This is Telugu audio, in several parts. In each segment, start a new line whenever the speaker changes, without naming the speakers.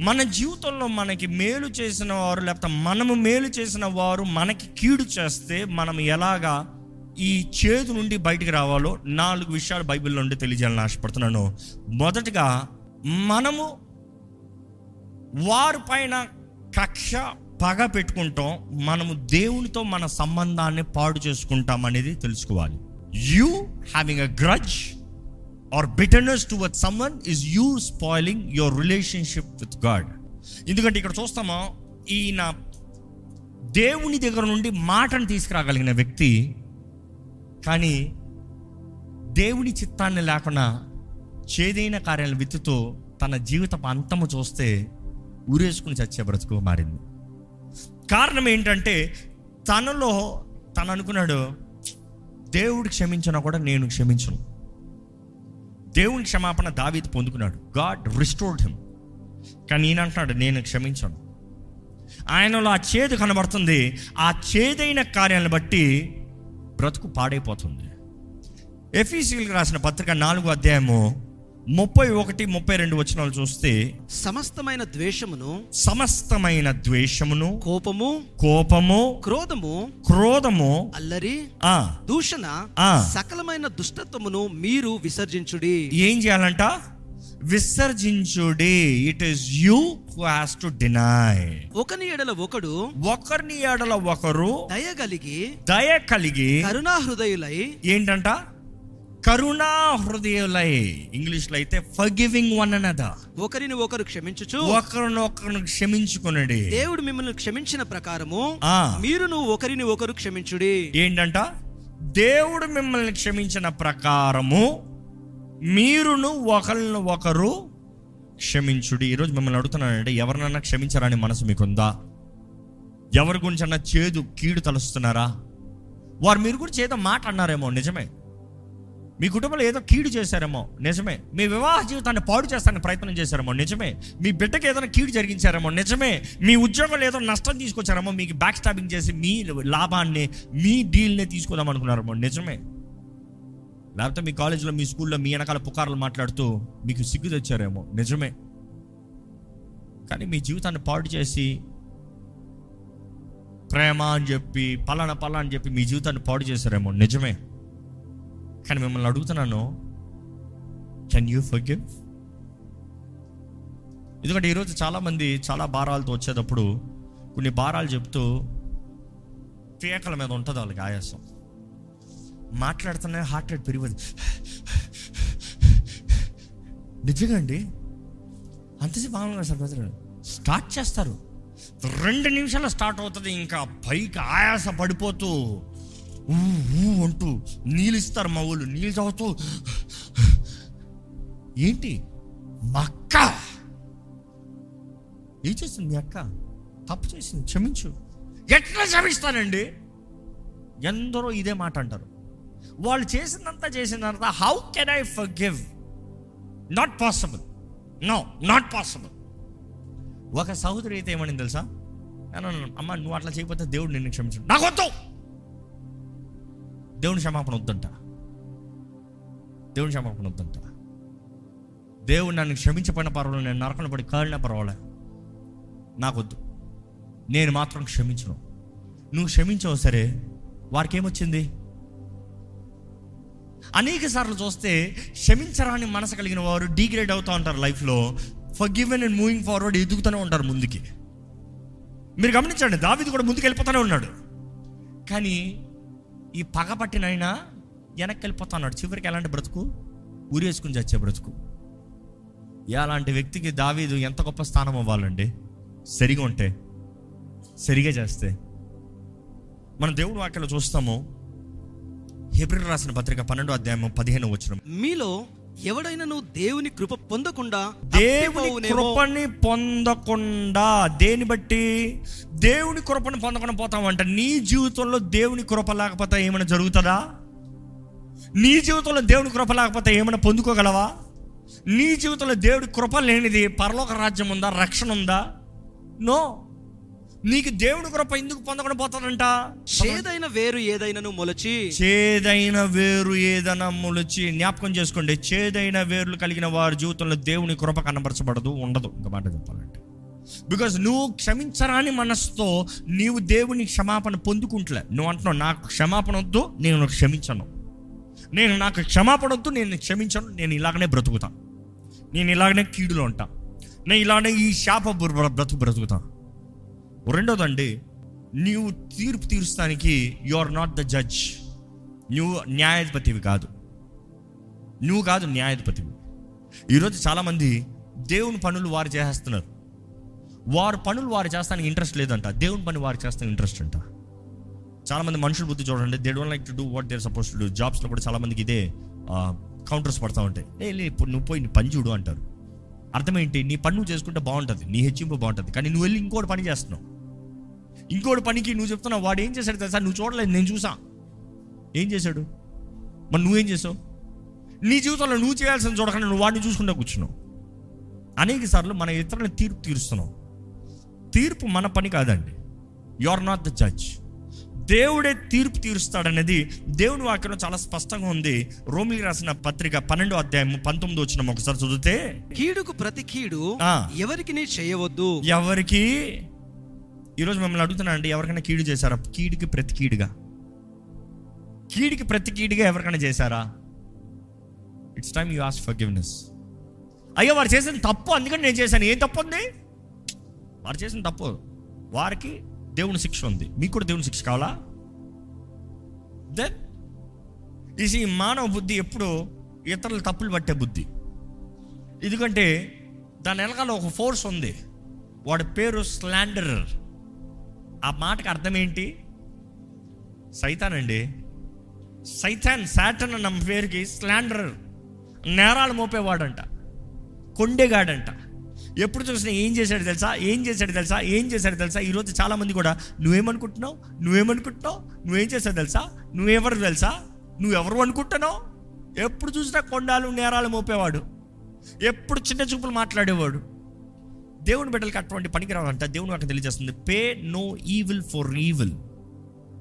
మన జీవితంలో మనకి మేలు చేసిన వారు లేకపోతే మనము మేలు చేసిన వారు మనకి కీడు చేస్తే మనం ఎలాగా ఈ చేదు నుండి బయటికి రావాలో నాలుగు విషయాలు బైబిల్ నుండి తెలియజేయాలని ఆశపడుతున్నాను. మొదటగా మనము వారు పైన కక్ష పగ పెట్టుకుంటాం మనము దేవునితో మన సంబంధాన్ని పాడు చేసుకుంటాం అనేది తెలుసుకోవాలి. You having a grudge or bitterness toward someone is you spoiling your relationship with god ఎందుకంటే ఇక్కడ చూస్తామా ఈయన దేవుని దగ్గర నుండి మాటను తీసుకురాగలిగిన వ్యక్తి కానీ దేవుని చిత్తాన్ని లేకుండా చేదైన కార్యాల విత్తుతో తన జీవిత అంతము చూస్తే ఊరేసుకుని చచ్చే బ్రతుకు మారింది. కారణం ఏంటంటే తనలో తను అనుకున్నాడు దేవుడు క్షమించినా కూడా నేను క్షమించను. దేవుని క్షమాపణ దావీదు పొందుకున్నాడు. గాడ్ రిస్టోర్డ్ హిమ్ కానీ ఈయన అంటున్నాడు నేను క్షమించను. ఆయనలో ఆ చేదు కనబడుతుంది. ఆ చేదైన కార్యాలను బట్టి బ్రతుకు పాడైపోతుంది. ఎఫీసీలకు రాసిన పత్రిక నాలుగో అధ్యాయము ముప్పై ఒకటి ముప్పై రెండు వచనాలు చూస్తే
సమస్తమైన ద్వేషమును
సమస్తమైన ద్వేషమును
కోపము
కోపము
క్రోధము
క్రోధము
అల్లరి
ఆ
దూషణ
ఆ.
సకలమైన దుష్టత్వమును మీరు విసర్జించుడి.
ఏం చేయాలంట? విసర్జించుడి. It is you who has to deny
ఒకని ఎడల ఒకడు
ఒకరిని ఎడల ఒకరు
దయగలిగి
దయ కలిగి
కరుణా హృదయులై
ఏంటంట? కరుణా హృదయులై. ఇంగ్లీష్లో అయితే ఫర్గివింగ్ వన్ అనదర్
ఒకరిని ఒకరు క్షమించుచు.
ఒకరినొకరిని క్షమించుకునండి.
దేవుడు మిమ్మల్ని క్షమించిన ప్రకారము
ఆ.
మీరును ఒకరిని ఒకరు క్షమించుడి.
ఏంటంట? దేవుడు మిమ్మల్ని క్షమించిన ప్రకారము మీరును ఒకరిని ఒకరు క్షమించుడి. ఈరోజు మిమ్మల్ని అడుగుతున్నానంటే ఎవరినన్నా క్షమించారని మనసు మీకుందా? ఎవరి గురించి అన్న చేదు కీడు తలుస్తున్నారా? వారు మీరు కూడా చేదో మాట అన్నారేమో నిజమే. మీ కుటుంబంలో ఏదో కీడు చేశారేమో నిజమే. మీ వివాహ జీవితాన్ని పాడు చేస్తానికి ప్రయత్నం చేశారేమో నిజమే. మీ బిడ్డకి ఏదైనా కీడు జరిగించారేమో నిజమే. మీ ఉద్యోగంలో ఏదో నష్టం తీసుకొచ్చారేమో మీకు బ్యాక్ స్టాబింగ్ చేసి మీ లాభాన్ని మీ డీల్ని తీసుకుందాం అనుకున్నారేమో నిజమే. లేకపోతే మీ కాలేజీలో మీ స్కూల్లో మీ వెనకాల పుకార్లు మాట్లాడుతూ మీకు సిగ్గు తెచ్చారేమో నిజమే. కానీ మీ జీవితాన్ని పాడు చేసి ప్రేమ అని చెప్పి పలానా పలానా అని చెప్పి మీ జీవితాన్ని పాడు చేశారేమో నిజమే. కానీ మిమ్మల్ని అడుగుతున్నాను కెన్ యూ ఫర్గివ్ ఎందుకంటే ఈరోజు చాలామంది చాలా భారాలతో వచ్చేటప్పుడు కొన్ని భారాలు చెప్తూ పీకల మీద ఉంటుంది వాళ్ళకి ఆయాసం. మాట్లాడుతున్నా హార్ట్ రేట్ పెరిగిపోతుంది నిజంగా అండి? అంతసేపు ఆనందంగా సార్ ప్రజలు స్టార్ట్ చేస్తారు. రెండు నిమిషాలు స్టార్ట్ అవుతుంది ఇంకా పైకి ఆయాస పడిపోతూ ఊ ఊ అంటూ నీళ్ళు ఇస్తారు మా ఊళ్ళు నీళ్ళు తాగుతూ. ఏంటి? మా అక్క! ఏం చేసింది మీ అక్క? తప్పు చేసింది. క్షమించు. ఎట్లా క్షమిస్తానండి? ఎందరో ఇదే మాట అంటారు. వాళ్ళు చేసిందంతా చేసిందంతా how can I forgive not possible no not possible ఒక సహోదరి అయితే ఏమని తెలుసా? అమ్మ నువ్వు అట్లా చేయకపోతే దేవుడు నిన్ను క్షమించు నాకు వద్దు! దేవుని క్షమాపణ వద్దంట. దేవుని క్షమాపణ వద్దంట. దేవుడు నన్ను క్షమించపోయిన పర్వాలేదు నేను నరకన పడి కాలిన పర్వాలే నాకొద్దు. నేను మాత్రం క్షమించను. నువ్వు క్షమించవు సరే. వారికి ఏమొచ్చింది అనేక సార్లు చూస్తే క్షమించరాని మనసు కలిగిన వారు డిగ్రేడ్ అవుతూ ఉంటారు లైఫ్లో. Forgiven and moving forward ఎదుగుతూనే ఉంటారు ముందుకి. మీరు గమనించండి దావిది కూడా ముందుకు వెళ్ళిపోతూనే ఉన్నాడు. కానీ ఈ పగ పట్టినైనా వెనక్కి వెళ్ళిపోతా చివరికి ఎలాంటి బ్రతుకు? ఊరేసుకుని చచ్చే బ్రతుకు. ఎలాంటి వ్యక్తికి దావీదు ఎంత గొప్ప స్థానం అవ్వాలండి? సరిగా ఉంటే సరిగా చేస్తే. మన దేవుడు వాక్యలో చూస్తాము. హెబ్రిల్ రాసిన పత్రిక పన్నెండో అధ్యాయం పదిహేను వచ్చిన
మీలో ఎవడైనను దేవుని కృప పొందకుండా
దేవుని. కృపని పొందకుండా దేని బట్టి? దేవుని కృపని పొందకుండా పోతామంట. నీ జీవితంలో దేవుని కృప లేకపోతే ఏమైనా జరుగుతుందా? నీ జీవితంలో దేవుని కృప లేకపోతే ఏమైనా పొందుకోగలవా? నీ జీవితంలో దేవుడి కృప లేనిది పరలోక రాజ్యం ఉందా? రక్షణ ఉందా? నో. నీకు దేవుడి కృప ఎందుకు పొందకుండా పోతాడంట?
చేదైన వేరు ఏదైనను మొలచి
చేదైన వేరు ఏదైనా మొలిచి జ్ఞాపకం చేసుకోండి. చేదైన వేర్లు కలిగిన వారి జీవితంలో దేవుని కృప కనబరచబడదు ఉండదు. ఇంకా మాట చెప్పాలంటే. బికాజ్ నువ్వు క్షమించరాని మనసుతో నీవు దేవుని క్షమాపణ పొందుకుంటలే. నువ్వు అంటున్నావు నాకు క్షమాపణ వద్దు నేను క్షమించను. నేను నాకు క్షమాపణ వద్దు నేను క్షమించను నేను ఇలాగనే బ్రతుకుతా. నేను ఇలాగనే కీడులో ఉంటా. నేను ఇలాగనే ఈ శాప బ్ర- బ్రతుకు బ్రతుకుతా. రెండోదండి నీవు తీర్పు తీరుస్తానికి you are not the judge నువ్వు న్యాయాధిపతివి కాదు. నువ్వు కాదు న్యాయాధిపతివి. ఈరోజు చాలామంది దేవుని పనులు వారు చేసేస్తున్నారు. వారు పనులు వారు చేస్తానికి ఇంట్రెస్ట్ లేదంట. దేవుని పని వారు చేస్తానికి ఇంట్రెస్ట్ అంట. చాలామంది మనుషులు బుద్ధి చూడండి they don't like to do what they're suppose to do జాబ్స్లో కూడా చాలామందికి ఇదే కౌంటర్స్ పడతా ఉంటాయి. ఏ లే ఇప్పుడు నువ్వు పోయి నీ పని చూడు అంటారు. అర్థమేంటి నీ పని నువ్వు చేసుకుంటే బాగుంటుంది నీ హెచ్చింపు బాగుంటుంది. కానీ నువ్వు వెళ్ళి ఇంకోటి పని చేస్తున్నావు. ఇంకోటి పనికి నువ్వు చెప్తున్నావు వాడు ఏం చేశాడు తెలుసా? నువ్వు చూడలేదు నేను చూసా. ఏం చేశాడు? మరి నువ్వేం చేసావు? నీ జీవితంలో నువ్వు చేయాల్సిన చూడకుండా నువ్వు వాడిని చూసుకుంటూ కూర్చున్నావు. అనేక సార్లు మన ఇతరులను తీర్పు తీరుస్తున్నాం. తీర్పు మన పని కాదండి. You are not the judge దేవుడే తీర్పు తీరుస్తాడనేది దేవుని వాక్యంలో చాలా స్పష్టంగా ఉంది. రోమిలి రాసిన పత్రిక పన్నెండో అధ్యాయం పంతొమ్మిది వచ్చిన ఒకసారి చదివితే
కీడుకు ప్రతి కీడు. ఎవరికి చేయవద్దు?
ఎవరికి? ఈరోజు మిమ్మల్ని అడుగుతున్నా అండి ఎవరికైనా కీడు చేశారా? కీడికి ప్రతి కీడుగా కీడికి ప్రతి కీడుగా ఎవరికైనా చేశారా? It's time you ask forgiveness అయ్యో వారు చేసిన తప్పు అందుకని నేను చేశాను. ఏం తప్పు ఉంది? వారు చేసిన తప్పు. వారికి దేవుని శిక్ష ఉంది. మీకు కూడా దేవుని శిక్ష కావాలా? దెన్ ఇది మానవ బుద్ధి ఎప్పుడు ఇతరుల తప్పులు పట్టే బుద్ధి. ఎందుకంటే దాని వెనకాల ఒక ఫోర్స్ ఉంది. వాడి పేరు స్లాండరర్ ఆ మాటకు అర్థం ఏంటి సైతాన్ అండి సైతాన్ సాటన్ అన్న పేరుకి స్లాండర్ నేరాలు మోపేవాడంట. కొండేగాడంట. ఎప్పుడు చూసినా ఏం చేశాడు తెలుసా? ఏం చేశాడు తెలుసా? ఏం చేశాడు తెలుసా? ఈరోజు చాలామంది కూడా నువ్వేమనుకుంటున్నావు? నువ్వేమనుకుంటున్నావు? నువ్వేం చేసావు తెలుసా? నువ్వెవరు తెలుసా? నువ్వెవరు అనుకుంటున్నావు? ఎప్పుడు చూసినా కొండాలు నేరాలు మోపేవాడు. ఎప్పుడు చిన్న చూపులు మాట్లాడేవాడు. దేవుని బిడ్డలకి అటువంటి పనికిరావంట దేవుని నాకు తెలియజేస్తుంది pay no evil for evil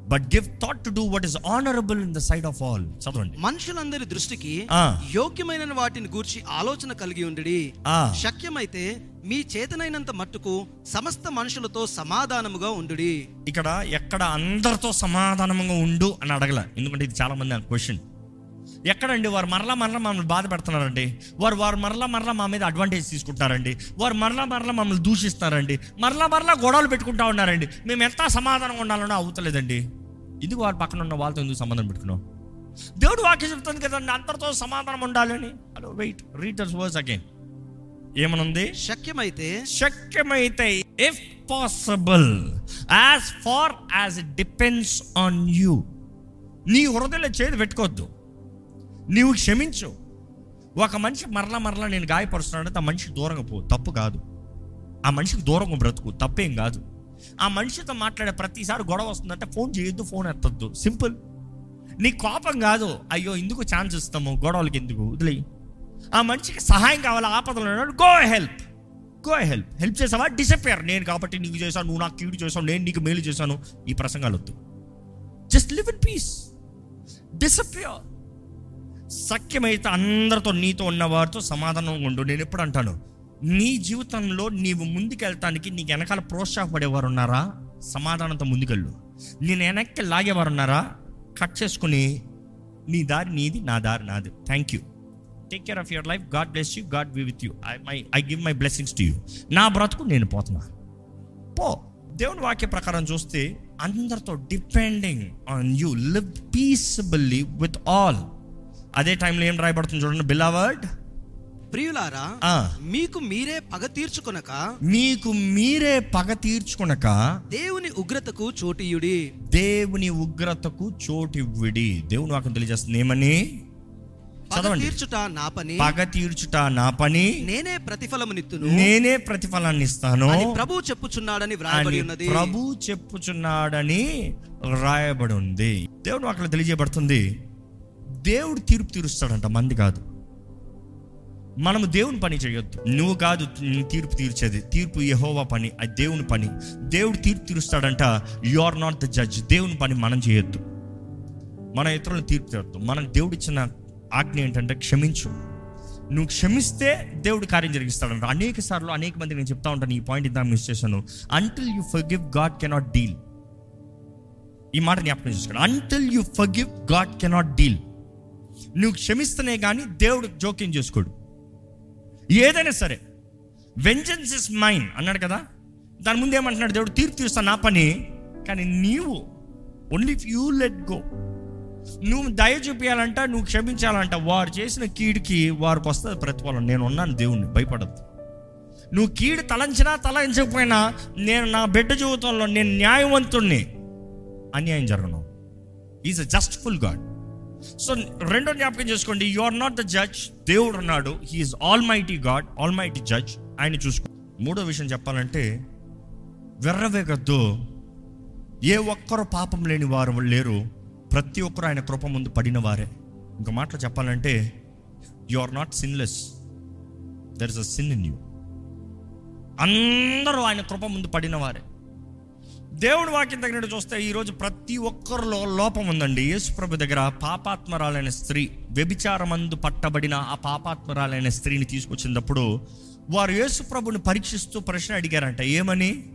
but give thought to do what is honourable in the sight of all చదవండి.
మనుషులందరి దృష్టికి. యోగ్యమైన వాటిని గూర్చి ఆలోచన కలిగి ఉండి
ఆ.
శక్యమైతే మీ చేతనైనంత మట్టుకు సమస్త మనుషులతో సమాధానముగా ఉండు
ఇక్కడ ఎక్కడ అందరితో సమాధానంగా ఉండు అని అడగల. ఎందుకంటే ఇది చాలా మంది క్వశ్చన్. ఎక్కడండి? వారు మరలా మరలా మమ్మల్ని బాధ పెడుతున్నారండి. వారు వారు మరలా మరలా మా మీద అడ్వాంటేజ్ తీసుకుంటారండి వారు మరలా మరలా మమ్మల్ని దూషిస్తారండి మరలా మరలా గొడవలు పెట్టుకుంటా ఉన్నారండి. మేము ఎంత సమాధానంగా ఉండాలనో అవుతలేదండి. ఇది వారి పక్కన ఉన్న వాళ్ళతో ఎందుకు సంబంధం పెట్టుకున్నాం దేవుడు వాక్యం చెప్తుంది కదండి అందరితో సమాధానం ఉండాలని. Hello wait readers verse again ఏమనుంది?
శక్యమైతే
శక్యమైతే if possible as far as it depends on you నీ హృదయంలో చేతి పెట్టుకోవద్దు. నీవు క్షమించు. ఒక మనిషి మరలా మరలా నేను గాయపరుస్తున్నాడంటే ఆ మనిషికి దూరంగా పో. తప్పు కాదు. ఆ మనిషికి దూరంగా బ్రతుకు. తప్పేం కాదు. ఆ మనిషితో మాట్లాడే ప్రతిసారి గొడవ వస్తుందంటే ఫోన్ చేయొద్దు ఫోన్ ఎత్తద్దు. సింపుల్. నీ కోపం కాదు. అయ్యో ఎందుకు ఛాన్స్ ఇస్తాము. గొడవలకి ఎందుకు? వదిలేయి. ఆ మనిషికి సహాయం కావాలి? ఆపదలు ఉన్నాడు go help. Go help. Help చేసావా? డిసప్పేర్ నేను కాబట్టి నీకు చేశాను. నువ్వు నాకు కీడు చేశావు. నేను నీకు మేలు చేశాను. ఈ ప్రసంగాలు వద్దు. Just live in peace. Disappear సఖ్యమైతే అందరితో నీతో ఉన్నవారితో సమాధానం ఉండు. నేను ఎప్పుడు అంటాను నీ జీవితంలో నీవు ముందుకెళ్తానికి నీకు వెనకాల ప్రోత్సాహపడేవారు ఉన్నారా? సమాధానంతో ముందుకెళ్ళు. నేను వెనక్కి లాగేవారు ఉన్నారా? కట్ చేసుకుని నీ దారి నీది నా దారి నాది. Thank you take care of your life god bless you god be with you I my I give my blessings to you నా బ్రతుకు నేను పోతున్నా. పో. దేవుని వాక్య ప్రకారం చూస్తే అందరితో depending on you live peaceably with all అదే టైంలో ఏం రాయబడుతుంది చూడండి బిలావర్డ్
ప్రియులారా. మీకు మీరే పగ తీర్చుకొనక
మీకు మీరే పగ తీర్చుకునక
దేవుని ఉగ్రతకు చోటీయుడి.
దేవుని ఉగ్రతకు చోటివ్విడి. దేవుని వాక్యం తెలియజేస్తుంది. ఏమని? చదవండి.
తీర్చుట నా పని.
పగ తీర్చుట నా పని.
నేనే ప్రతిఫలమునిత్తును
నేనే ప్రతిఫలాన్ని ఇస్తాను.
ప్రభు చెప్పుచున్నాడని వ్రాయబడి ఉన్నది.
ప్రభు చెప్పుచున్నాడని రాయబడి ఉంది. దేవుడు అక్కడ తెలియజేయబడుతుంది. దేవుడు తీర్పు తీరుస్తాడంట మంది కాదు. మనము దేవుని పని చేయొద్దు. నువ్వు కాదు తీర్పు తీర్చేది. తీర్పు యహోవా పని అది దేవుని పని. దేవుడు తీర్పు తీరుస్తాడంట you are not the judge దేవుని పని మనం చేయొద్దు. మన ఇతరులు తీర్పు తీరద్దు. మనం దేవుడు ఇచ్చిన ఆజ్ఞ ఏంటంటే క్షమించు. నువ్వు క్షమిస్తే దేవుడు కార్యం జరిగిస్తాడంట. అనేక సార్లు అనేక మంది నేను చెప్తా ఉంటాను ఈ పాయింట్ ఇంత మిస్ చేశాను. Until you forgive god cannot deal ఈ మాట జ్ఞాపకం చేసుకోండి. Until you forgive god cannot deal నువ్వు క్షమిస్తేనే కానీ దేవుడు జోక్యం చేసుకోడు. ఏదైనా సరే వెంజన్స్ ఇస్ మైన్ అన్నాడు కదా? దాని ముందు ఏమంటున్నాడు దేవుడు తీర్పు తీరుస్తా నా పని కానీ నీవు only if you let go నువ్వు దయ చూపించాలంట నువ్వు క్షమించాలంట వారు చేసిన కీడికి వారికి వస్తుంది ప్రతిఫలం. నేను ఉన్నాను దేవుణ్ణి భయపడద్దు. నువ్వు కీడు తలంచినా తలంచకపోయినా నేను నా బిడ్డ జీవితంలో నేను న్యాయవంతుణ్ణి. అన్యాయం జరగను. Is a justful god so రెండో జ్ఞాపకం చేసుకోండి. You are not the judge దేవుడు ఉన్నాడు. He is almighty god almighty judge ఆయన చూసుకో. మూడో విషయం చెప్పాలంటే వెర్రవేగద్దు. ఏ ఒక్కరు పాపం లేని వారు లేరు. ప్రతి ఒక్కరు ఆయన కృప ముందు పడిన వారే. ఇంక మాటలు చెప్పాలంటే you are not sinless there is a sin in you అందరూ ఆయన కృప ముందు పడిన వారే. దేవుడు వాక్యం తగినట్టు చూస్తే ఈరోజు ప్రతి ఒక్కరిలో లోపం ఉందండి. యేసుప్రభు దగ్గర పాపాత్మరాలైన స్త్రీ వ్యభిచారమందు పట్టబడిన ఆ పాపాత్మరాలైన స్త్రీని తీసుకొచ్చినప్పుడు వారు యేసుప్రభుని పరీక్షిస్తూ ప్రశ్న అడిగారంట. ఏమని?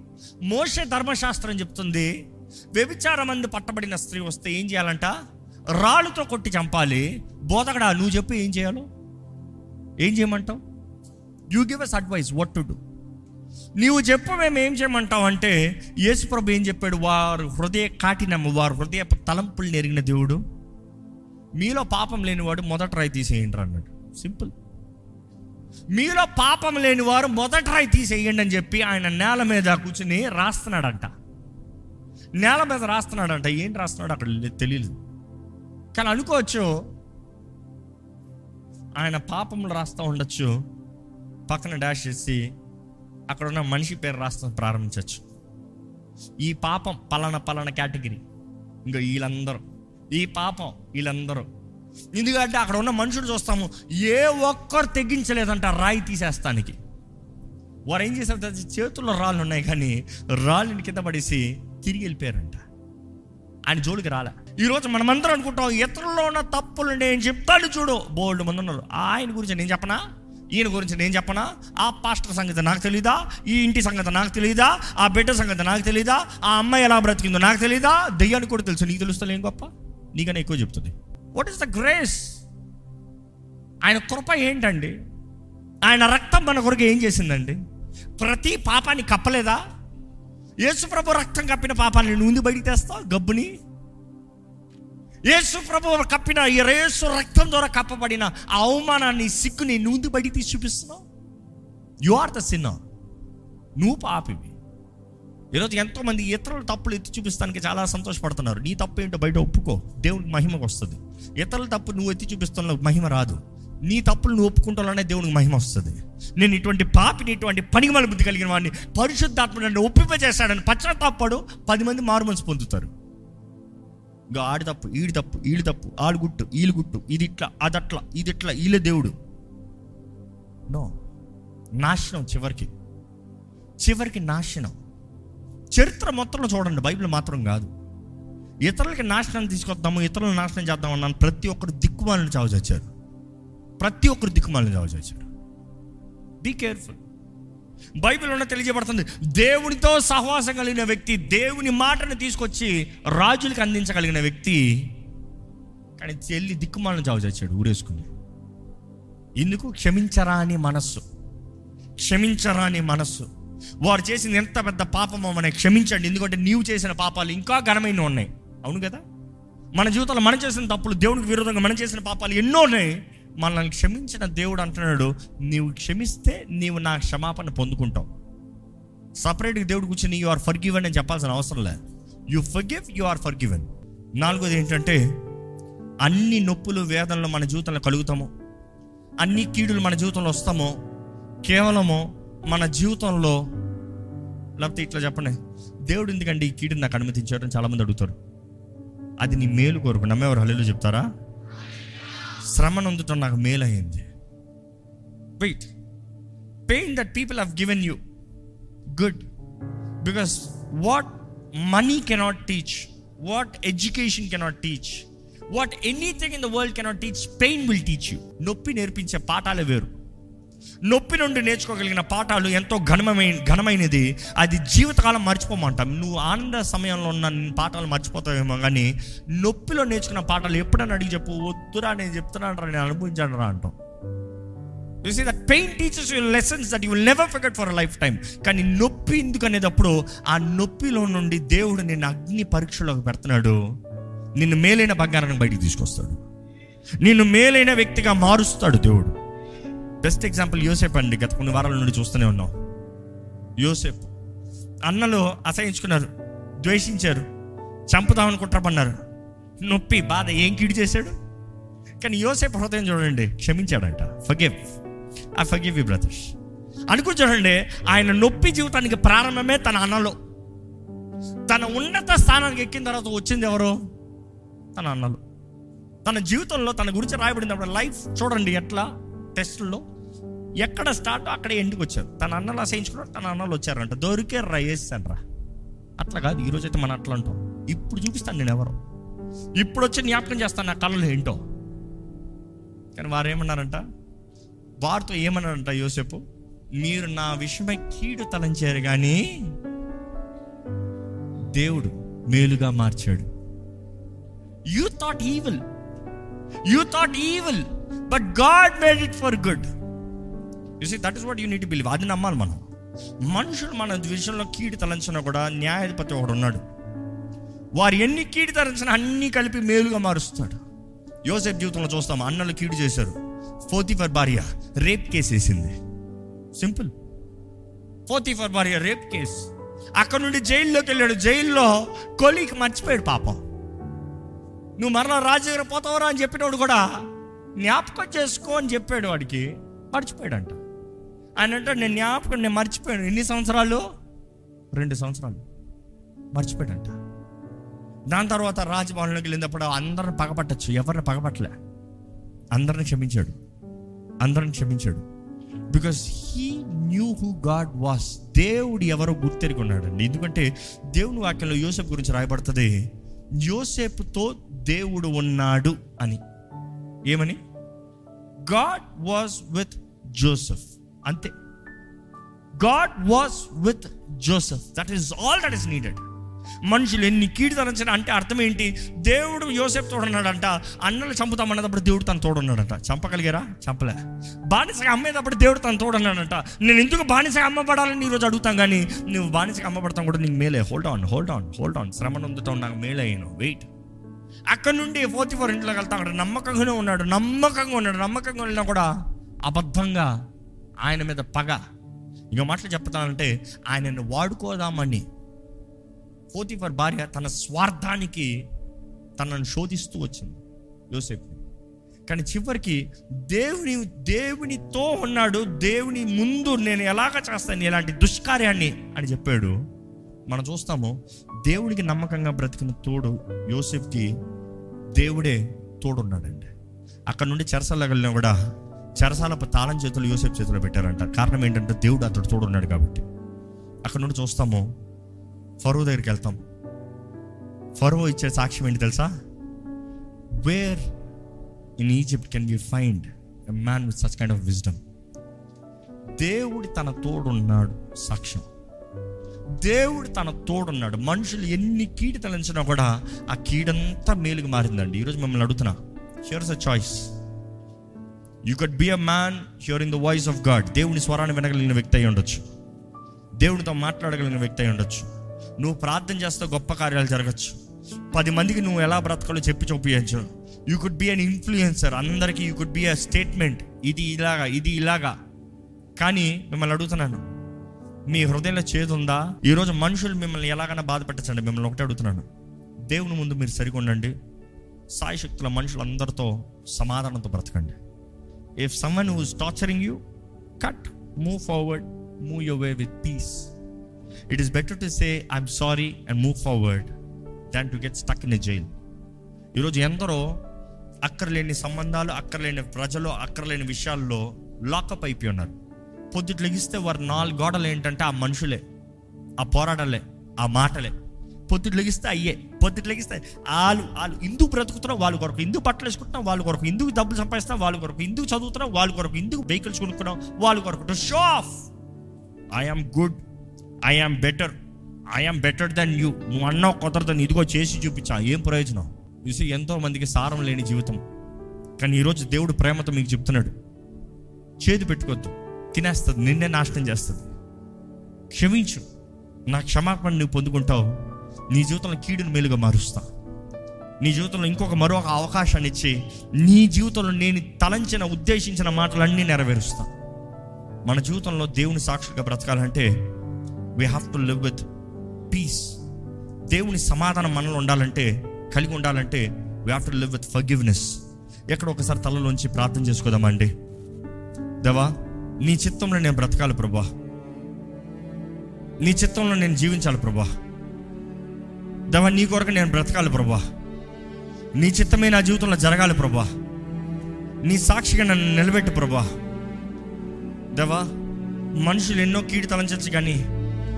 మోషే ధర్మశాస్త్రం చెప్తుంది వ్యభిచారమందు పట్టబడిన స్త్రీ వస్తే ఏం చేయాలంట? రాళ్ళుతో కొట్టి చంపాలి. బోధకడా నువ్వు చెప్పు ఏం చేయాలో? ఏం చేయమంటావు? You give us advice what to do నీవు చెప్పు మేము ఏం చేయమంటావు అంటే యేసుప్రభు ఏం చెప్పాడు? వారు హృదయ కాటినమ్మ వారు హృదయ తలంపులు నెరిగిన దేవుడు. మీలో పాపం లేనివాడు మొదట రాయి తీసేయండి అన్నాడు. సింపుల్. మీలో పాపం లేని వారు మొదట రాయి తీసేయండి అని చెప్పి ఆయన నేల మీద కూర్చుని రాస్తున్నాడంట. నేల మీద రాస్తున్నాడంట. ఏం రాస్తున్నాడు అక్కడ తెలియదు కానీ అనుకోవచ్చు ఆయన పాపములు రాస్తూ ఉండొచ్చు. పక్కన డాష్ చేసి అక్కడ ఉన్న మనిషి పేరు రాస్తాం ప్రారంభించవచ్చు. ఈ పాపం పలానా పలానా కేటగిరీ. ఇంకా వీళ్ళందరూ. ఈ పాపం వీళ్ళందరూ. ఎందుకంటే అక్కడ ఉన్న మనుషులు చూస్తాము ఏ ఒక్కరు తెగించలేదంట రాయి తీసేస్తానికి. వారు ఏం చేశారు చేతుల్లో రాళ్ళు ఉన్నాయి కానీ రాళ్ళని కింద పడేసి తిరిగి వెళ్ళిపోయారంట. ఆయన జోలికి రాలే. ఈరోజు మనమందరం అనుకుంటాం ఇతరుల్లో ఉన్న తప్పులు నేను చెప్తాను చూడు. బోల్డ్ మంది ఉన్నారు. ఆయన గురించి నేను చెప్పనా? ఈయన గురించి నేను చెప్పనా? ఆ పాస్టర్ సంగతి నాకు తెలీదా? ఈ ఇంటి సంగతి నాకు తెలీదా? ఆ బిడ్డ సంగతి నాకు తెలీదా? ఆ అమ్మాయి ఎలా బ్రతికిందో నాకు తెలీదా? దెయ్యానికి కూడా తెలుసు. నీకు తెలుస్తుంది ఏం గొప్ప? నీకన్నా ఎక్కువ చెప్తుంది. వాట్ ఈస్ ద గ్రేస్ ఆయన కృప ఏంటండి? ఆయన రక్తం మన కొరకు ఏం చేసిందండి? ప్రతి పాపాన్ని కప్పలేదా? యేసుప్రభు రక్తం కప్పిన పాపాన్ని నువ్వు బయటికి తెస్తావు? గబ్బుని? యేసు ప్రభు కప్పిన ఈ రేసు రక్తం ద్వారా కప్పబడిన ఆ అవమానాన్ని సిక్కుని నువ్వు బయటికి తీసి చూపిస్తున్నావు? యు ఆర్ ద సిన్న నువ్వు పాపివి. ఈరోజు ఎంతో మంది ఇతరుల తప్పులు ఎత్తి చూపిస్తానికి చాలా సంతోషపడుతున్నారు. నీ తప్పు ఏంటో బయట ఒప్పుకో. దేవునికి మహిమకు వస్తుంది. ఇతరుల తప్పు నువ్వు ఎత్తి చూపిస్తున్న మహిమ రాదు. నీ తప్పులు నువ్వు ఒప్పుకుంటానే దేవునికి మహిమ వస్తుంది. నేను ఇటువంటి పాపిని ఇటువంటి పనిమల బుద్ధి కలిగిన వాడిని పరిశుద్ధాత్మ నన్ను ఒప్పింపజేశాడని పశ్చాత్తాపడు పది మంది మారుమనసు పొందుతారు. ఇంకా ఆడి తప్పు ఈడి తప్పు ఈడి తప్పు ఆడు గుట్టు ఈలు గుట్టు ఇది ఇట్లా అదట్లా ఇది ఇట్లా ఈలే దేవుడు. నో. నాశనం చివరికి. చివరికి నాశనం. చరిత్ర మొత్తంలో చూడండి బైబిల్ మాత్రం కాదు. ఇతరులకి నాశనం తీసుకొద్దాము ఇతరులను నాశనం చేద్దాం అన్నాను ప్రతి ఒక్కరు దిక్కుమాలను చావు చచ్చారు ప్రతి ఒక్కరు దిక్కుమాలను చావు చచ్చారు బీ కేర్ఫుల్ బైబిల్ ఉన్న తెలియజేయబడుతుంది. దేవునితో సహవాసం కలిగిన వ్యక్తి దేవుని మాటను తీసుకొచ్చి రాజులకు అందించగలిగిన వ్యక్తి కానీ చెల్లి దిక్కుమాలను చావు చచ్చాడు ఊరేసుకుని ఎందుకు? క్షమించరా అని మనస్సు. క్షమించరా అని మనస్సు. వారు చేసింది ఎంత పెద్ద పాపమో మనం క్షమించండి. ఎందుకంటే నీవు చేసిన పాపాలు ఇంకా ఘనమైన ఉన్నాయి. అవును కదా? మన జీవితంలో మనం చేసిన తప్పులు దేవునికి విరోధంగా మనం చేసిన పాపాలు ఎన్నో ఉన్నాయి. మనల్ని క్షమించిన దేవుడు అంటున్నాడు నీవు క్షమిస్తే నీవు నా క్షమాపణ పొందుకుంటావు. సపరేట్గా దేవుడు కూర్చొని యు ఆర్ ఫర్ గివెన్ అని చెప్పాల్సిన అవసరం లేదు. You forgive you are forgiven నాలుగోది ఏంటంటే అన్ని నొప్పులు వేదనలు మన జీవితంలో కలుగుతాము అన్ని కీడులు మన జీవితంలో వస్తామో కేవలము మన జీవితంలో లేకపోతే ఇట్లా చెప్పండి దేవుడు ఎందుకంటే ఈ కీడుని నాకు అనుమతించాడని చాలామంది అడుగుతారు. అది నీ మేలు కోరుకు నమ్మేవారు హల్లు చెప్తారా? శ్రమ నొందుటం నాకు మేలయ్యింది wait pain that people have given you good because what money cannot teach what education cannot teach what anything in the world cannot teach pain will teach you నొప్పి నేర్పించే పాఠాలే వేరు. నొప్పి నుండి నేర్చుకోగలిగిన పాఠాలు ఎంతో ఘనమైన ఘనమైనది. అది జీవితకాలం మర్చిపోమంటాం. నువ్వు ఆనంద సమయంలో ఉన్న పాఠాలు మర్చిపోతావేమో కానీ నొప్పిలో నేర్చుకున్న పాఠాలు ఎప్పుడైనా అడిగి చెప్పు వద్దురా నేను చెప్తున్నాను రా నేను అనుభవించాను రా అంటాం. You see that pain teaches you lessons that you will never forget for lifetime కానీ నొప్పి ఎందుకు అనేటప్పుడు ఆ నొప్పిలో నుండి దేవుడు నిన్ను అగ్ని పరీక్షలోకి పెడుతున్నాడు. నిన్ను మేలైన బంగారాన్ని బయటికి తీసుకొస్తాడు. నిన్ను మేలైన వ్యక్తిగా మారుస్తాడు దేవుడు. బెస్ట్ ఎగ్జాంపుల్ యోసేప్ అండి. గత కొన్ని వారాల నుండి చూస్తూనే ఉన్నాం. యోసేప్ అన్నలు అసహించుకున్నారు. ద్వేషించారు. చంపుదామని కుట్రపన్నారు నొప్పి బాధ ఏం కీడు చేశాడు? కానీ యోసేపు హృదయం చూడండి క్షమించాడంట. Forgive I forgive you brothers అనుకుని చూడండి ఆయన నొప్పి జీవితానికి ప్రారంభమే తన అన్నలో. తన ఉన్నత స్థానానికి ఎక్కిన తర్వాత వచ్చింది ఎవరు? తన అన్నలు. తన జీవితంలో తన గురించి రాయబడినప్పుడు లైఫ్ చూడండి ఎట్లా? టెస్టుల్లో ఎక్కడ స్టార్ట్ అక్కడ ఎండుకు వచ్చారు. తన అన్నలు అసహించుకున్నారు తన అన్నలు వచ్చారంట. దొరికే రా రా అట్లా కాదు ఈరోజు అయితే మనం అట్లా అంటాం. ఇప్పుడు చూపిస్తాను నేను ఎవరు. ఇప్పుడు వచ్చి జ్ఞాపకం చేస్తాను నా కళలు ఏంటో. కానీ వారు ఏమన్నారంట? వారితో ఏమన్నారంట యోసేపు? మీరు నా విషయమై కీడు తలంచారు కానీ దేవుడు మేలుగా మార్చాడు. You thought evil you thought evil but God made it for good you see that is what you need believe అది నమ్మాలి మనం. మనుషులు మన విషయంలో కీడు తలంచినా కూడా న్యాయాధిపతి ఒకడు ఉన్నాడు. వారు ఎన్ని కీడు తలంచినా అన్ని కలిపి మేలుగా మారుస్తాడు. యోసేఫ్ జీవితంలో చూస్తాం అన్నలు కీడు చేశారు. ఫోర్తిఫర్ భార్య రేప్ కేసు వేసింది. సింపుల్. ఫోర్తిఫర్ భార్య రేప్ కేసు. అక్కడ నుండి జైల్లోకి వెళ్ళాడు. జైల్లో కొలికి మర్చిపోయాడు పాపం. నువ్వు మరలా రాజు దగ్గర పోతావరా అని చెప్పినోడు కూడా జ్ఞాపకం చేసుకో అని చెప్పాడు వాడికి. మర్చిపోయాడంట. ఆయన అంటాడు నేను జ్ఞాపకం నేను మర్చిపోయాను. ఎన్ని సంవత్సరాలు? రెండు సంవత్సరాలు. మర్చిపోయాడంట. దాని తర్వాత రాజభవన్లోకి వెళ్ళినప్పుడు అందరిని పగపట్టచ్చు. ఎవరిని పగపట్టలే. అందరిని క్షమించాడు. అందరిని క్షమించాడు. Because he knew who God was దేవుడు ఎవరో గుర్తెరిగి ఎందుకంటే దేవుని వాక్యంలో యోసేపు గురించి రాయబడుతుంది యోసేపుతో దేవుడు ఉన్నాడు అని. ఏమని? గాడ్ వాజ్ విత్ జోసెఫ్ అంతే. God was with Joseph that is all that is needed మనుషులు ఎన్ని కీడుతనంచిన అంటే అర్థం ఏంటి? దేవుడు యోసేపు తోడున్నాడంట అన్నలు చంపుతామన్నప్పుడు దేవుడు తను తోడున్నాడంట. చంపగలిగారా? చంపలే. బానిసగా అమ్మేటప్పుడు దేవుడు తను తోడున్నాడంట. నేను ఎందుకు బానిసగా అమ్మబడాలని ఈరోజు అడుగుతాం కానీ నువ్వు బానిసగా అమ్మబడతాం కూడా నీకు మేలే. Hold on hold on hold on శ్రమ నొందుతాం నాకు మేలే అయ్యాను వెయిట్ అక్కడ నుండి ఫోర్త్ ఫోర్ ఇంట్లోకి వెళ్తా అక్కడ నమ్మకంగానే ఉన్నాడు నమ్మకంగా ఉన్నాడు నమ్మకంగా వెళ్ళినా కూడా అబద్ధంగా ఆయన మీద పగ. ఇంకో మాటలు చెప్తానంటే ఆయనను వాడుకోదామని పోతిఫర్ భార్య తన స్వార్థానికి తనను శోధిస్తూ వచ్చింది యోసేపు కానీ చివరికి దేవుని దేవునితో ఉన్నాడు దేవుని ముందు నేను ఎలాగ చేస్తాను ఇలాంటి దుష్కార్యాన్ని అని చెప్పాడు. మనం చూస్తాము దేవుడికి నమ్మకంగా బ్రతికిన తోడు యోసేఫ్కి దేవుడే తోడున్నాడండి. అక్కడ నుండి చెరసాల వెళ్ళినా కూడా చెరసాల తాళం చేతులు యూసెఫ్ చేతిలో పెట్టారంట. కారణం ఏంటంటే దేవుడు అతడు తోడున్నాడు కాబట్టి. అక్కడ నుండి చూస్తాము ఫరో దగ్గరికి వెళ్తాం. ఫరో ఇచ్చే సాక్ష్యం ఏంటి తెలుసా? Where in Egypt can you find a man with such kind of wisdom దేవుడి తన తోడున్నాడు సాక్ష్యం. దేవుడు తన తోడున్నాడు. మనుషులు ఎన్ని కీడు తలంచినా కూడా ఆ కీడంతా మేలుగా మారిందండి. ఈరోజు మిమ్మల్ని అడుగుతున్నా. Here's a choice you can be a man here in the voice of God దేవుని స్వరాన్ని వినగలిగిన వ్యక్తి అయి ఉండొచ్చు. దేవునితో మాట్లాడగలిగిన వ్యక్తి అయి ఉండొచ్చు. నువ్వు ప్రార్థన చేస్తే గొప్ప కార్యాలు జరగచ్చు. పది మందికి నువ్వు ఎలా బ్రతకాలో చెప్పి చూపించు. You could be an influencer అందరికీ you could be a statement ఇది ఇలాగా ఇది ఇలాగా. కానీ మిమ్మల్ని అడుగుతున్నాను. మీ హృదయంలో చేదు ఉందా ఈరోజు మనుషులు మిమ్మల్ని ఎలాగైనా బాధ పెట్టచ్చండి మిమ్మల్ని ఒకటే అడుగుతున్నాను. దేవుని ముందు మీరు సరిగా ఉండండి. మనుషులందరితో సమాధానంతో బ్రతకండి. If someone who's torturing you can move forward move your way with peace it is better to say I'm sorry and move forward than to get stuck in a jail ఈరోజు ఎందరో అక్కర్లేని సంబంధాలు అక్కర్లేని ప్రజలు అక్కర్లేని విషయాల్లో లాకప్ అయిపోయి ఉన్నారు. పొద్దుట్లు లెగిస్తే వారు నాలుగు గోడలు ఏంటంటే ఆ మనుషులే ఆ పోరాటాలే ఆ మాటలే. పొద్దుట లెగిస్తే అయ్యే పొద్దుట లెగిస్తే వాళ్ళు వాళ్ళు ఇందుకు బ్రతుకుతున్నాం వాళ్ళ కొరకు ఇందుకు బట్టలు వేసుకుంటున్నాం వాళ్ళ కొరకు ఇందుకు డబ్బులు సంపాదిస్తున్నాం వాళ్ళ కొరకు ఇందుకు చదువుతున్నాం వాళ్ళ కొరకు ఇందుకు వెహికల్స్ కొనుక్కున్నాం వాళ్ళ కొరకు. To show off I'm good I'm better I'm better than you నువ్వు అన్నావు కుదరదని ఇదిగో చేసి చూపించా. ఏం ప్రయోజనం? చూసి ఎంతో మందికి సారం లేని జీవితం. కానీ ఈరోజు దేవుడు ప్రేమతో మీకు చెప్తున్నాడు. చేతి పెట్టుకోవద్దు. తినేస్తుంది నిన్నే నాశనం చేస్తుంది. క్షమించు. నా క్షమాపణ నువ్వు పొందుకుంటావు. నీ జీవితంలో కీడును మేలుగా మారుస్తా. నీ జీవితంలో ఇంకొక మరొక అవకాశాన్ని ఇచ్చి నీ జీవితంలో నేను తలంచిన ఉద్దేశించిన మాటలన్నీ నెరవేరుస్తా. మన జీవితంలో దేవుని సాక్షిగా బ్రతకాలంటే we have to live with peace దేవుని సమాధానం మనలో ఉండాలంటే కలిగి ఉండాలంటే we have to live with forgiveness ఎక్కడ ఒకసారి తలలోంచి ప్రార్థన చేసుకోదామండి. దేవా నీ చిత్తంలో నేను బ్రతకాలి ప్రభా. నీ చిత్తంలో నేను జీవించాలి ప్రభా. దేవా నీ కొరకు నేను బ్రతకాలి ప్రభా. నీ చిత్తమే నా జీవితంలో జరగాలి ప్రభా. నీ సాక్షిగా నన్ను నిలబెట్టు ప్రభా. దేవా మనుషులు ఎన్నో కీడు తలంచచ్చు కానీ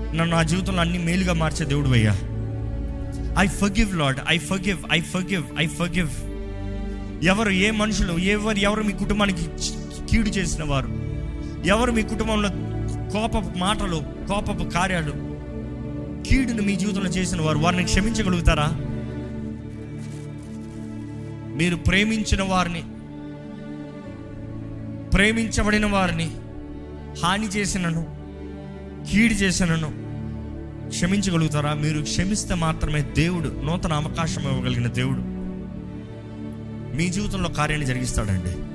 నన్ను నా జీవితంలో అన్ని మేలుగా మార్చే దేవుడు అయ్యా. I forgive Lord I forgive I forgive I forgive ఎవరు ఏ మనుషులు ఎవరు ఎవరు మీ కుటుంబానికి కీడు చేసిన వారు? ఎవరు మీ కుటుంబంలో కోపపు మాటలు కోపపు కార్యాలు కీడును మీ జీవితంలో చేసిన వారు వారిని క్షమించగలుగుతారా? మీరు ప్రేమించిన వారిని ప్రేమించబడిన వారిని హాని చేసినను కీడు చేసినను క్షమించగలుగుతారా? మీరు క్షమిస్తే మాత్రమే దేవుడు నూతన అవకాశం ఇవ్వగలిగిన దేవుడు మీ జీవితంలో కార్యాన్ని జరిగిస్తాడండి.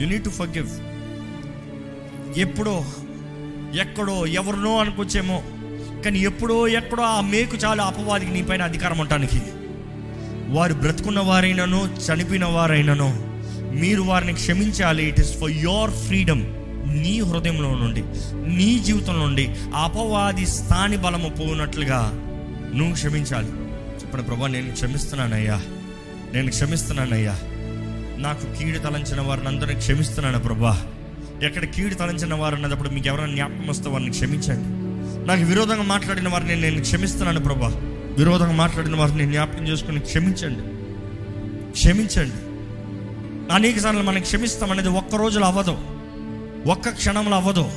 యు నీడ్ టు ఫర్గివ్ ఎప్పుడో ఎక్కడో ఎవరినో అనుకోవచ్చేమో కానీ ఎప్పుడో ఎక్కడో ఆ మేకు చాలు అపవాదికి నీ పైన అధికారం ఉండటానికి. వారు బ్రతుకున్న వారైనను చనిపోయిన వారైనను మీరు వారిని క్షమించాలి. It is for your freedom నీ హృదయంలో నుండి నీ జీవితంలో నుండి అపవాది స్థాని బలము పోనట్లుగా నువ్వు క్షమించాలి. చెప్పండి ప్రభా నేను క్షమిస్తున్నానయ్యా. నేను క్షమిస్తున్నానయ్యా. నాకు కీడు తలంచిన వారిని అందరినీ క్షమిస్తున్నాను ప్రభా. ఎక్కడ కీడు తలంచిన వారు అన్నప్పుడు మీకు ఎవరైనా జ్ఞాపకం వస్తే వారిని క్షమించండి. నాకు విరోధంగా మాట్లాడిన వారిని నేను క్షమిస్తున్నాను ప్రభా. విరోధంగా మాట్లాడిన వారిని జ్ఞాపకం చేసుకుని క్షమించండి. క్షమించండి. అనేక సార్లు మనం క్షమిస్తాం అనేది ఒక్క రోజులో అవ్వదు. ఒక్క క్షణంలో అవ్వదు.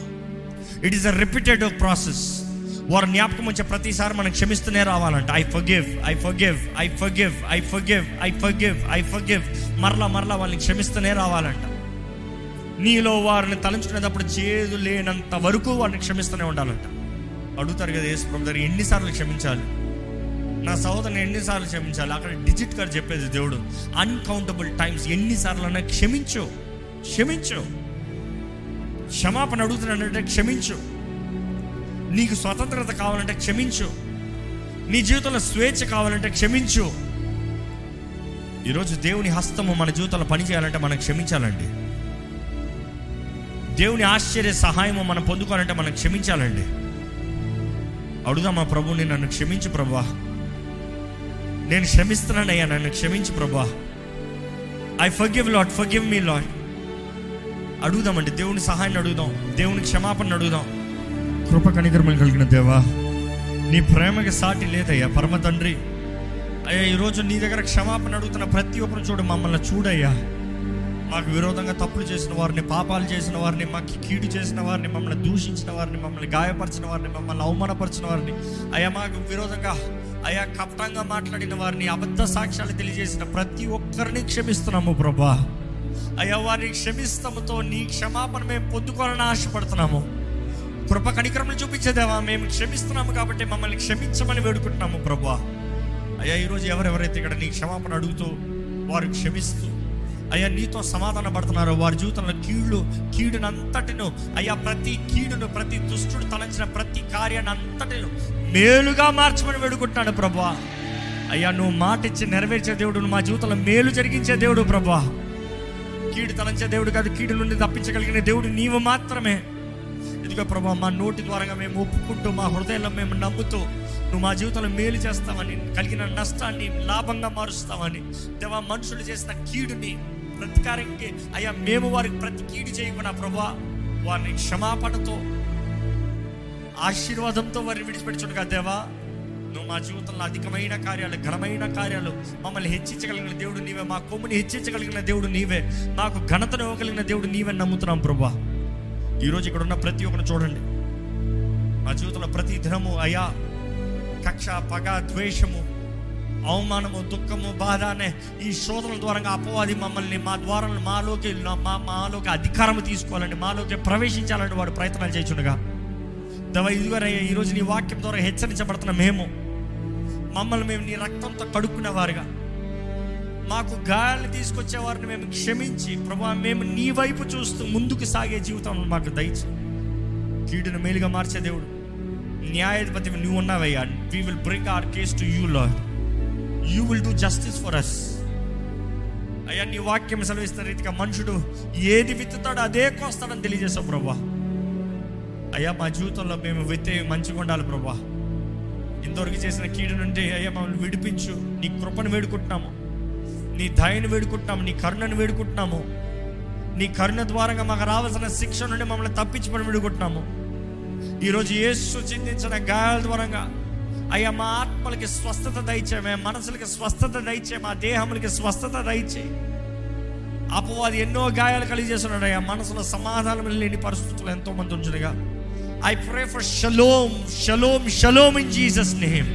It is a repeated process వారు జ్ఞాపకం వచ్చే ప్రతిసారి మనం క్షమిస్తూనే రావాలంట. I forgive I forgive I forgive I forgive I forgive I forgive మరలా మరలా వాళ్ళని క్షమిస్తూనే రావాలంట. నీలో వారిని తలంచుకునేటప్పుడు చేదు లేనంత వరకు వారిని క్షమిస్తూనే ఉండాలంట. అడుగుతారు కదా యేసు ప్రభు దగ్గర ఎన్నిసార్లు క్షమించాలి? నా సహోదరుని ఎన్నిసార్లు క్షమించాలి? అక్కడ డిజిట్ గారు చెప్పేది దేవుడు అన్కౌంటబుల్ టైమ్స్ ఎన్నిసార్లు అన్నా క్షమించు క్షమించు. క్షమాపణ అడుగుతున్నానంటే క్షమించు. నీకు స్వతంత్రత కావాలంటే క్షమించు. నీ జీవితంలో స్వేచ్ఛ కావాలంటే క్షమించు. ఈరోజు దేవుని హస్తము మన జీవితంలో పనిచేయాలంటే మనం క్షమించాలండి. దేవుని ఆశ్చర్య సహాయము మనం పొందుకోవాలంటే మనం క్షమించాలండి. అడుగుదాం మా ప్రభుని నన్ను క్షమించు ప్రభా. నేను క్షమిస్తున్నానయ్యా నన్ను క్షమించు ప్రభా. I forgive Lord forgive me Lord అడుగుదామండి దేవుని సహాయాన్ని అడుగుదాం దేవుని క్షమాపణ అడుగుదాం. కృప కనికరమలు కలిగిన దేవా నీ ప్రేమకి సాటి లేదయ్యా పరమ తండ్రి. అయ్యా ఈరోజు నీ దగ్గర క్షమాపణ అడుగుతున్న ప్రతి ఒక్కరు చూడు మమ్మల్ని చూడయ్యా. మాకు విరోధంగా తప్పులు చేసిన వారిని పాపాలు చేసిన వారిని మాకు కీడు చేసిన వారిని మమ్మల్ని దూషించిన వారిని మమ్మల్ని గాయపరిచిన వారిని మమ్మల్ని అవమానపరిచిన వారిని. అయ్యా మాకు విరోధంగా అయ్యా కపటంగా మాట్లాడిన వారిని అబద్ధ సాక్ష్యాలు తెలియజేసిన ప్రతి ఒక్కరిని క్షమిస్తున్నాము ప్రభా. అయ్యా వారిని క్షమిస్తాముతో నీ క్షమాపణ మేము పొందుకోవాలని ఆశపడుతున్నాము. కృప కణిక్రమలు చూపించేదేవా మేము క్షమిస్తున్నాము కాబట్టి మమ్మల్ని క్షమించమని వేడుకుంటున్నాము ప్రభా అయ్యా ఈరోజు ఎవరెవరైతే ఇక్కడ నీ క్షమాపణ అడుగుతూ వారు క్షమిస్తూ అయ్యా నీతో సమాధాన పడుతున్నారో వారి జీవితంలో కీళ్ళు కీడునంతటిను అయ్యా ప్రతి కీడును ప్రతి దుష్టుడు తలంచిన ప్రతి కార్యాన్ని అంతటిను మేలుగా మార్చమని వేడుకుంటున్నాడు ప్రభా అయ్యా నువ్వు మాట ఇచ్చి నెరవేర్చే దేవుడు మా జీవితంలో మేలు జరిగించే దేవుడు ప్రభా కీడు తలంచే దేవుడు కాదు కీడు నుండి తప్పించగలిగిన దేవుడు నీవు మాత్రమే. ఇదిగో ప్రభా మా నోటి ద్వారా మేము ఒప్పుకుంటూ మా హృదయంలో మేము నమ్ముతూ నువ్వు మా జీవితంలో మేలు చేస్తావని కలిగిన నష్టాన్ని లాభంగా మారుస్తావని దేవా మనుషులు చేసిన కీడుని ప్రతికారంకి అయ్యా మేము వారికి ప్రతి కీడు చేయకుండా ప్రభా వారిని క్షమాపణతో ఆశీర్వాదంతో వారిని విడిచిపెట్టుచుండగా దేవా నువ్వు మా జీవితంలో అధికమైన కార్యాలు ఘనమైన కార్యాలు మమ్మల్ని హెచ్చించగలిగిన దేవుడు నీవే మా కొమ్ముని హెచ్చించగలిగిన దేవుడు నీవే మాకు ఘనతను ఇవ్వగలిగిన దేవుడు నీవే నమ్ముతున్నాం ప్రభా. ఈరోజు ఇక్కడ ఉన్న ప్రతి ఒక్కరిని చూడండి. మా జీవితంలో ప్రతి దినము అయా కక్ష పగ ద్వేషము అవమానము దుఃఖము బాధ అనే ఈ శోధనల ద్వారా అపవాది మమ్మల్ని మా ద్వారా మాలోకి మా మాలోకి అధికారం తీసుకోవాలండి. మాలోకి ప్రవేశించాలని వాడు ప్రయత్నాలు చేయుచుండగా. దవ ఇదివరయ్యా ఈరోజు నీ వాక్యం ద్వారా హెచ్చరించబడుతున్న మేము. మమ్మల్ని మేము నీ రక్తంతో కడుక్కునే వారుగా మాకు గాయాలు తీసుకొచ్చే వారిని మేము క్షమించి ప్రభా మేము నీ వైపు చూస్తూ ముందుకు సాగే జీవితం మాకు దయచే కీడును మేలుగా మార్చే దేవుడు న్యాయాధిపతి నువ్వు ఉన్నావయ్యా. We will bring our case to you Lord you will do justice for us అయ్యా నీ వాక్యం సెలవిస్తున్న రీతిగా మనుషుడు ఏది విత్తుతాడో అదే కోస్తాడని తెలియజేశావు ప్రభా. అయ్యా మా జీవితంలో మేము విత్తే మంచిగా ఉండాలి ప్రభా. ఇంతవరకు చేసిన కీడు నుండి అయ్యా మమ్మల్ని విడిపించు. నీ కృపను వేడుకుంటున్నాము. నీ దయను వేడుకుంటున్నాము నీ కరుణను వేడుకుంటున్నాము. నీ కరుణ ద్వారంగా మాకు రావాల్సిన శిక్ష నుండి మమ్మల్ని తప్పించమని వేడుకుంటున్నాము. ఈరోజు యేసు చిందించిన గాయాల ద్వారంగా అయ్యా మా ఆత్మలకి స్వస్థత దయచే మా మనసులకి స్వస్థత దయచే మా దేహములకి స్వస్థత దయచే అపవాది ఎన్నో గాయాలు కలిగజేస్తున్నాడు అయ్యా మనసులో సమాధానం లేని పరిస్థితులు ఎంతో మంది ఉంచుడుగా. I pray for shalom shalom shalom in Jesus name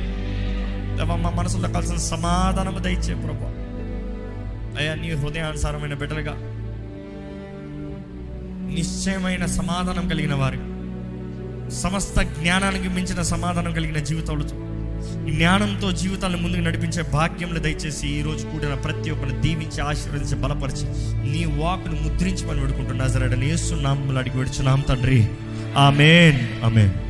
మా మనసులో కలిసిన సమాధానం దయచే ప్రభా. అయ్యా నీ హృదయానుసారమైన బిడ్డలుగా నిశ్చయమైన సమాధానం కలిగిన వారు సమస్త జ్ఞానానికి మించిన సమాధానం కలిగిన జీవితాలతో జ్ఞానంతో జీవితాలను ముందుకు నడిపించే భాగ్యంలో దయచేసి ఈ రోజు కూడిన ప్రతి ఒక్కరిని దీవించి ఆశీర్వదించి బలపరిచి నీ వాకును ముద్రించమని పెడుకుంటున్నా సరే నేస్తున్నాం అడిగి విడుచున్నాం తండ్రి. ఆమెన్. ఆమెన్.